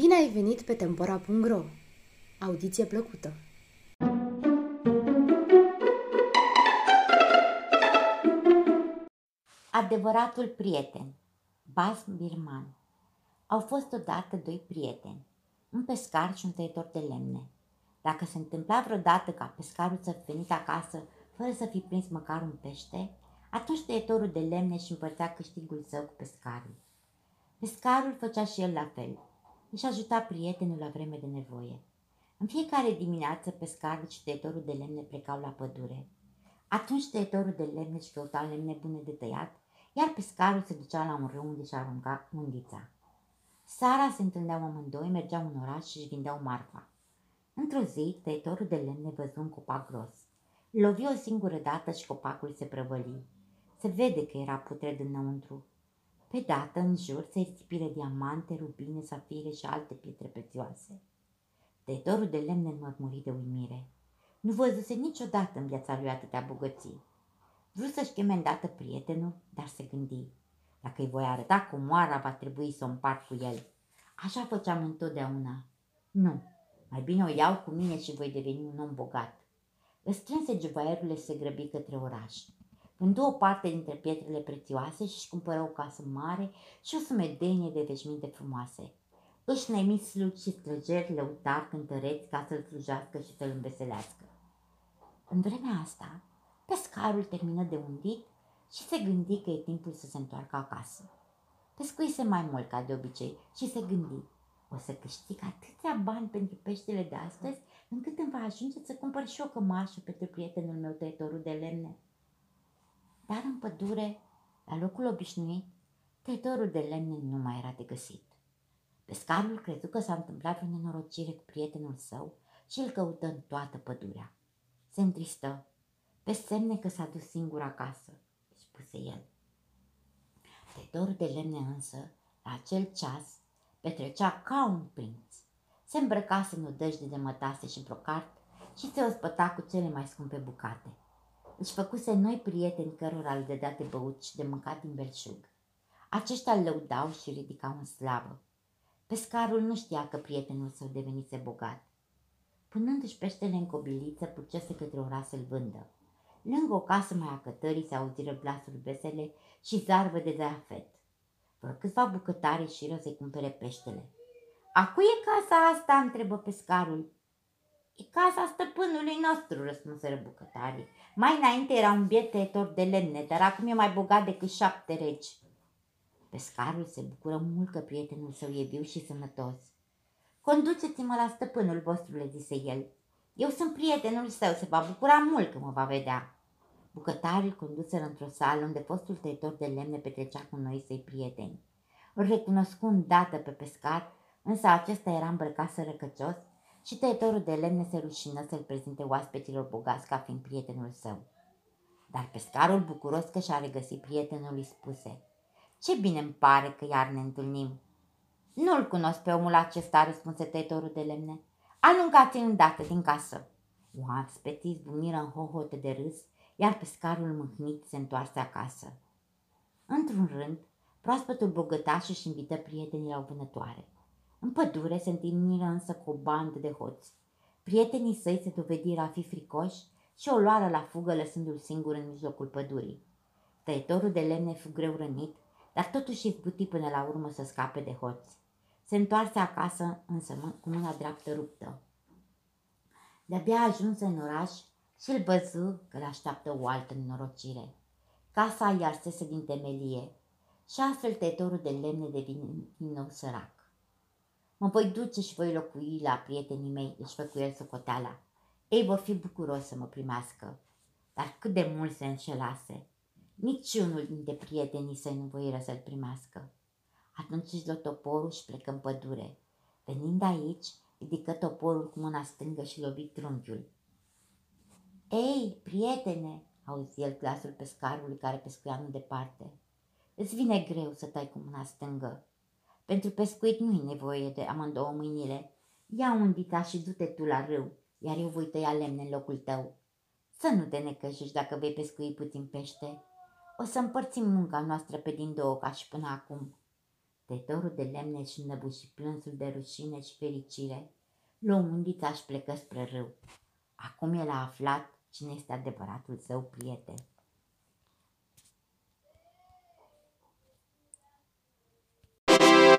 Bine ai venit pe Tempora.ro! Audiție plăcută! Adevăratul prieten Bas Birman Au fost odată doi prieteni, un pescar și un tăietor de lemne. Dacă se întâmpla vreodată ca pescarul să fi venit acasă fără să fi prins măcar un pește, atunci tăietorul de lemne și împărțea câștigul său cu pescarul. Pescarul făcea și el la fel. Își ajuta prietenul la vreme de nevoie. În fiecare dimineață, pescarul și tăietorul de lemne plecau la pădure. Atunci tăietorul de lemne își căuta lemne bune de tăiat, iar pescarul se ducea la un râu unde și arunca undița. Sara se întâlneau amândoi, mergeau în oraș și își vindeau marfa. Într-o zi, tăietorul de lemne văzu un copac gros. Lovi o singură dată și copacul se prăvăli. Se vede că era putred înăuntru. Pe dată, în jur, se risipiră diamante, rubine, safire și alte pietre prețioase. Tăietorul de lemne înmărmuri de uimire. Nu văzuse niciodată în viața lui atâtea bogății. Vrut să-și cheme îndată prietenul, dar se gândi. Dacă îi voi arăta cu moara, va trebui să o împart cu el. Așa făceam întotdeauna. Nu, mai bine o iau cu mine și voi deveni un om bogat. Îți strânse juvaierul și se grăbi către oraș. Vându o parte dintre pietrele prețioase și își cumpără o casă mare și o sumedenie de veșminte frumoase. Își nemi slugi și străgeri lăutari cântăreți ca să-l slujească și să-l înveselească. În vremea asta, pescarul termină de undit și se gândi că e timpul să se întoarcă acasă. Pescuise mai mult ca de obicei și se gândi, o să câștig atâția bani pentru peștele de astăzi, încât îmi va ajunge să cumpăr și o cămașă pentru prietenul meu tăietorul de lemne. Dar în pădure, la locul obișnuit, tăietorul de lemne nu mai era de găsit. Pescarul crezu că s-a întâmplat o nenorocire cu prietenul său și îl căută în toată pădurea. Se întristă, pe semne că s-a dus singur acasă, spuse el. Tăietorul de lemne însă, la acel ceas, petrecea ca un prinț. Se îmbrăcase în odăjde de mătase și brocart și se ospăta cu cele mai scumpe bucate. Își făcuse noi prieteni cărora le dădea de băut și de mâncat din belșug. Aceștia îl lăudau și ridicau în slavă. Pescarul nu știa că prietenul său devenise bogat. Punându-și peștele în cobiliță, pucese către oraș să-l vândă. Lângă o casă mai a cătării se auziră glasuri vesele și zarvă de zafet. Vreo câțiva bucătari ieșiră să-i cumpere peștele. A cui e casa asta?" întrebă pescarul. E casa stăpânului nostru," răspunseră bucătarii. Mai înainte era un biet tăietor de lemne, dar acum e mai bogat decât șapte regi. Pescarul se bucură mult că prietenul său e viu și sănătos. Conduceți-mă la stăpânul vostru, le zise el. Eu sunt prietenul său, se va bucura mult că mă va vedea. Bucătarii îl conduseră într-o sală unde fostul tăietor de lemne petrecea cu noi săi prieteni. Îl recunoscu îndată pe pescar, însă acesta era îmbrăcat sărăcăcios și tăietorul de lemne se rușină să-l prezinte oaspeților bogați ca fiind prietenul său. Dar pescarul bucuros că și-a regăsit prietenul îi spuse Ce bine îmi pare că iar ne întâlnim. Nu-l cunosc pe omul acesta, răspunse tăietorul de lemne. Alungați îndată din casă. Oaspeții zbuniră în hohote de râs, iar pescarul mâhnit se întoarse acasă. Într-un rând, proaspătul bogătaș își invită prietenii la o vânătoare. În pădure se întâlniră însă cu o bandă de hoți. Prietenii săi se dovediră a fi fricoși și o luară la fugă lăsându-l singur în mijlocul pădurii. Tăietorul de lemne fu greu rănit, dar totuși izbuti până la urmă să scape de hoți. Se întoarse acasă, însă cu mâna dreaptă ruptă. De-abia ajuns în oraș și îl văzu că l-așteaptă o altă nenorocire. Casa i arsese din temelie și astfel tăietorul de lemne devine din nou sărac. Mă voi duce și voi locui la prietenii mei, își făcu el socoteala. Ei vor fi bucuroși să mă primească. Dar cât de mult se înșelase. Niciunul dintre prietenii săi nu voiră să-l primească. Atunci își luă toporul și plecă în pădure. Venind aici, ridică toporul cu mâna stângă și lovi trunchiul. Ei, prietene, auzi el glasul pescarului care pescuia nu departe. Îți vine greu să tai cu mâna stângă. Pentru pescuit nu-i nevoie de amândouă mâinile. Ia un dita și du-te tu la râu, iar eu voi tăia lemne în locul tău. Să nu te necăjești dacă vei pescui puțin pește. O să împărțim munca noastră pe din două ca și până acum. tăitorul de lemne și și plânsul de rușine și fericire, luă undița și plecă spre râu. Acum el a aflat cine este adevăratul său prieten.